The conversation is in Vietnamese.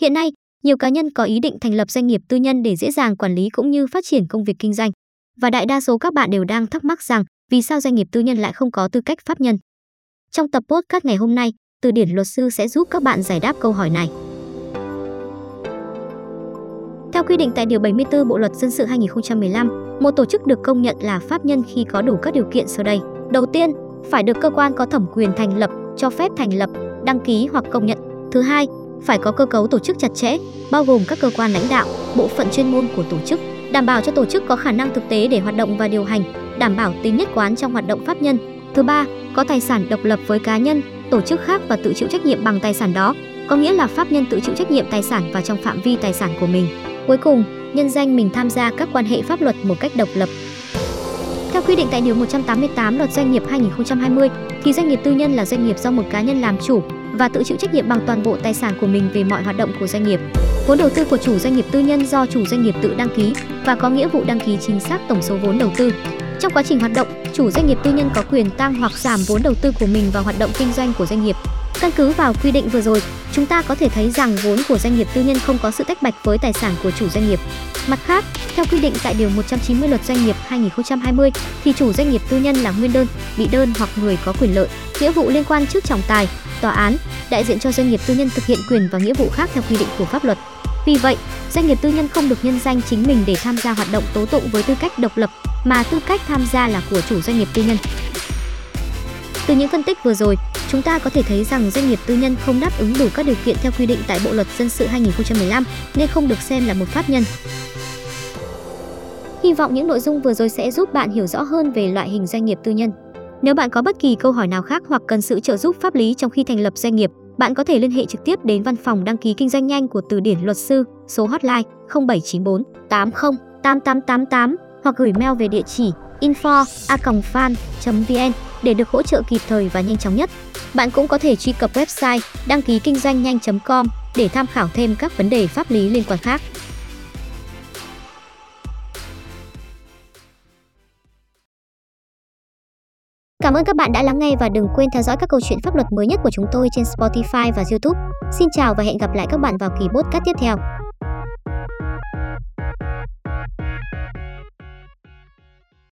Hiện nay, nhiều cá nhân có ý định thành lập doanh nghiệp tư nhân để dễ dàng quản lý cũng như phát triển công việc kinh doanh. Và đại đa số các bạn đều đang thắc mắc rằng vì sao doanh nghiệp tư nhân lại không có tư cách pháp nhân. Trong tập podcast ngày hôm nay, Từ điển luật sư sẽ giúp các bạn giải đáp câu hỏi này. Theo quy định tại Điều 74 Bộ Luật Dân sự 2015, một tổ chức được công nhận là pháp nhân khi có đủ các điều kiện sau đây. Đầu tiên, phải được cơ quan có thẩm quyền thành lập, cho phép thành lập, đăng ký hoặc công nhận. Thứ hai, phải có cơ cấu tổ chức chặt chẽ, bao gồm các cơ quan lãnh đạo, bộ phận chuyên môn của tổ chức, đảm bảo cho tổ chức có khả năng thực tế để hoạt động và điều hành, đảm bảo tính nhất quán trong hoạt động pháp nhân. Thứ ba, có tài sản độc lập với cá nhân, tổ chức khác và tự chịu trách nhiệm bằng tài sản đó, có nghĩa là pháp nhân tự chịu trách nhiệm tài sản và trong phạm vi tài sản của mình. Cuối cùng, nhân danh mình tham gia các quan hệ pháp luật một cách độc lập. Theo quy định tại Điều 188 Luật Doanh nghiệp 2020, thì doanh nghiệp tư nhân là doanh nghiệp do một cá nhân làm chủ và tự chịu trách nhiệm bằng toàn bộ tài sản của mình về mọi hoạt động của doanh nghiệp. Vốn đầu tư của chủ doanh nghiệp tư nhân do chủ doanh nghiệp tự đăng ký và có nghĩa vụ đăng ký chính xác tổng số vốn đầu tư. Trong quá trình hoạt động, chủ doanh nghiệp tư nhân có quyền tăng hoặc giảm vốn đầu tư của mình vào hoạt động kinh doanh của doanh nghiệp. Căn cứ vào quy định vừa rồi, chúng ta có thể thấy rằng vốn của doanh nghiệp tư nhân không có sự tách bạch với tài sản của chủ doanh nghiệp. Mặt khác, theo quy định tại Điều 190 Luật Doanh nghiệp 2020, thì chủ doanh nghiệp tư nhân là nguyên đơn, bị đơn hoặc người có quyền lợi, nghĩa vụ liên quan trước trọng tài, tòa án, đại diện cho doanh nghiệp tư nhân thực hiện quyền và nghĩa vụ khác theo quy định của pháp luật. Vì vậy, doanh nghiệp tư nhân không được nhân danh chính mình để tham gia hoạt động tố tụng với tư cách độc lập, mà tư cách tham gia là của chủ doanh nghiệp tư nhân. Từ những phân tích vừa rồi, chúng ta có thể thấy rằng doanh nghiệp tư nhân không đáp ứng đủ các điều kiện theo quy định tại Bộ luật dân sự 2015 nên không được xem là một pháp nhân. Hy vọng những nội dung vừa rồi sẽ giúp bạn hiểu rõ hơn về loại hình doanh nghiệp tư nhân. Nếu bạn có bất kỳ câu hỏi nào khác hoặc cần sự trợ giúp pháp lý trong khi thành lập doanh nghiệp, bạn có thể liên hệ trực tiếp đến văn phòng đăng ký kinh doanh nhanh của Từ điển luật sư, số hotline 0794 80 8888 hoặc gửi mail về địa chỉ info@fan.vn để được hỗ trợ kịp thời và nhanh chóng nhất. Bạn cũng có thể truy cập website đăng ký kinh doanh nhanh.com để tham khảo thêm các vấn đề pháp lý liên quan khác. Cảm ơn các bạn đã lắng nghe và đừng quên theo dõi các câu chuyện pháp luật mới nhất của chúng tôi trên Spotify và YouTube. Xin chào và hẹn gặp lại các bạn vào kỳ podcast tiếp theo.